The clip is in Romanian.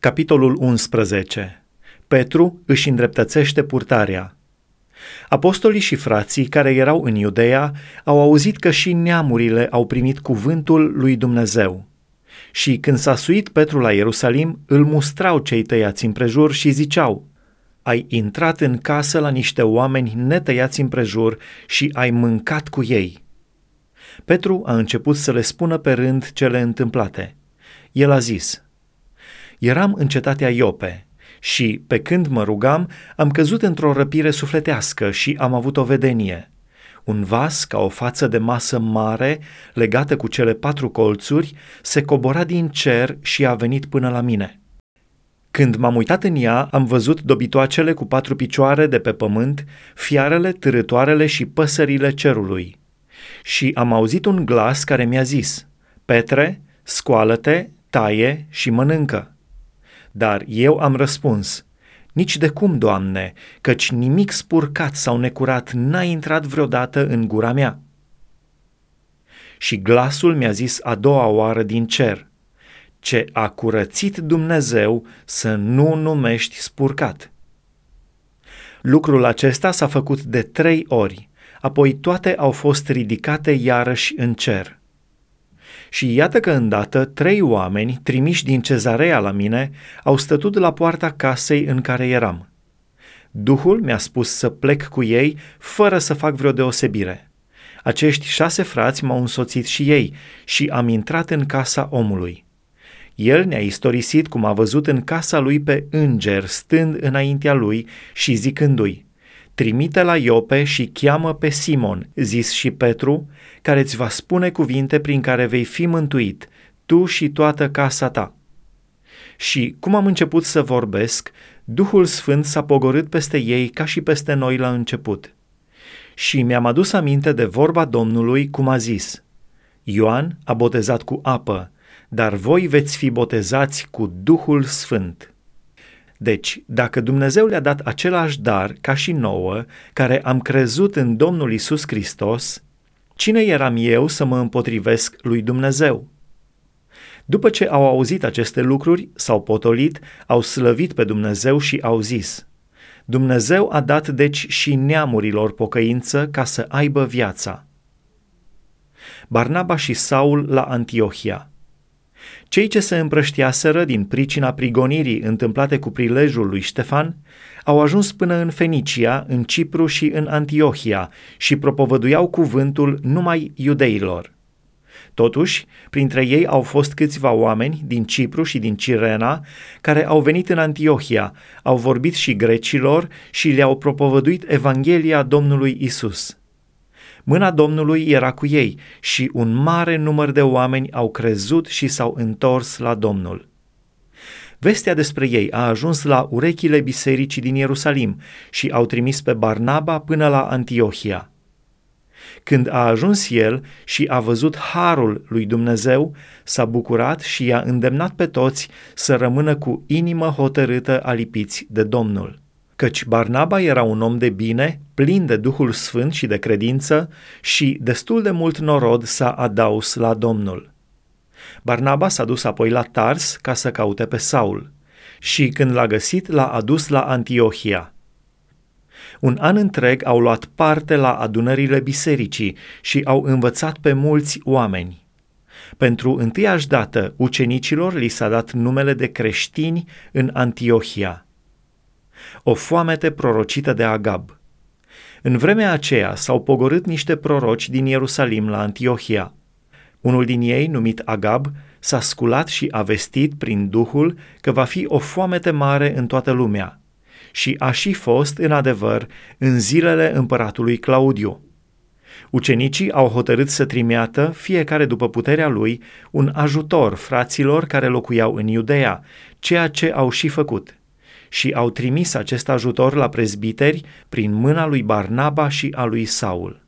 Capitolul 11. Petru își îndreptățește purtarea. Apostolii și frații care erau în Iudeea au auzit că și neamurile au primit cuvântul lui Dumnezeu. Și când s-a suit Petru la Ierusalim, îl mustrau cei tăiați împrejur și ziceau, Ai intrat în casă la niște oameni netăiați împrejur și ai mâncat cu ei. Petru a început să le spună pe rând cele întâmplate. El a zis, Eram în cetatea Iope și, pe când mă rugam, am căzut într-o răpire sufletească și am avut o vedenie. Un vas, ca o față de masă mare, legată cu cele patru colțuri, se cobora din cer și a venit până la mine. Când m-am uitat în ea, am văzut dobitoacele cu patru picioare de pe pământ, fiarele, târătoarele și păsările cerului. Și am auzit un glas care mi-a zis, Petre, scoală-te, taie și mănâncă. Dar eu am răspuns, nici de cum, Doamne, căci nimic spurcat sau necurat n-a intrat vreodată în gura mea. Și glasul mi-a zis a doua oară din cer, ce a curățit Dumnezeu să nu numești spurcat. Lucrul acesta s-a făcut de trei ori, apoi toate au fost ridicate iarăși în cer. Și iată că îndată trei oameni, trimiși din cezarea la mine, au stătut la poarta casei în care eram. Duhul mi-a spus să plec cu ei fără să fac vreo deosebire. Acești șase frați m-au însoțit și ei și am intrat în casa omului. El ne-a istorisit cum a văzut în casa lui pe înger stând înaintea lui și zicându-i, trimite la Iope și cheamă pe Simon, zis și Petru, care îți va spune cuvinte prin care vei fi mântuit, tu și toată casa ta. Și cum am început să vorbesc, Duhul Sfânt s-a pogorât peste ei ca și peste noi la început. Și mi-am adus aminte de vorba Domnului cum a zis, Ioan a botezat cu apă, dar voi veți fi botezați cu Duhul Sfânt. Deci, dacă Dumnezeu le-a dat același dar ca și nouă, care am crezut în Domnul Isus Hristos, cine eram eu să mă împotrivesc lui Dumnezeu? După ce au auzit aceste lucruri, s-au potolit, au slăvit pe Dumnezeu și au zis, Dumnezeu a dat deci și neamurilor pocăință ca să aibă viața. Barnaba și Saul la Antiohia – cei ce se împrăștiaseră din pricina prigonirii întâmplate cu prilejul lui Ștefan au ajuns până în Fenicia, în Cipru și în Antiohia și propovăduiau cuvântul numai iudeilor. Totuși, printre ei au fost câțiva oameni din Cipru și din Cirena care au venit în Antiohia, au vorbit și grecilor și le-au propovăduit Evanghelia Domnului Isus. Mâna Domnului era cu ei și un mare număr de oameni au crezut și s-au întors la Domnul. Vestea despre ei a ajuns la urechile bisericii din Ierusalim și au trimis pe Barnaba până la Antiohia. Când a ajuns el și a văzut harul lui Dumnezeu, s-a bucurat și i-a îndemnat pe toți să rămână cu inimă hotărâtă alipiți de Domnul căci Barnaba era un om de bine, plin de Duhul Sfânt și de credință și destul de mult norod s-a adaus la Domnul. Barnaba s-a dus apoi la Tars ca să caute pe Saul și când l-a găsit l-a adus la Antiohia. Un an întreg au luat parte la adunările bisericii și au învățat pe mulți oameni. Pentru întâiași dată, ucenicilor li s-a dat numele de creștini în Antiohia – o foamete prorocită de Agab. În vremea aceea s-au pogorât niște proroci din Ierusalim la Antiohia. Unul din ei, numit Agab, s-a sculat și a vestit prin Duhul că va fi o foamete mare în toată lumea. Și a și fost, în adevăr, în zilele împăratului Claudiu. Ucenicii au hotărât să trimeată, fiecare după puterea lui, un ajutor fraților care locuiau în Iudeea, ceea ce au și făcut – și au trimis acest ajutor la prezbiteri prin mâna lui Barnaba și a lui Saul.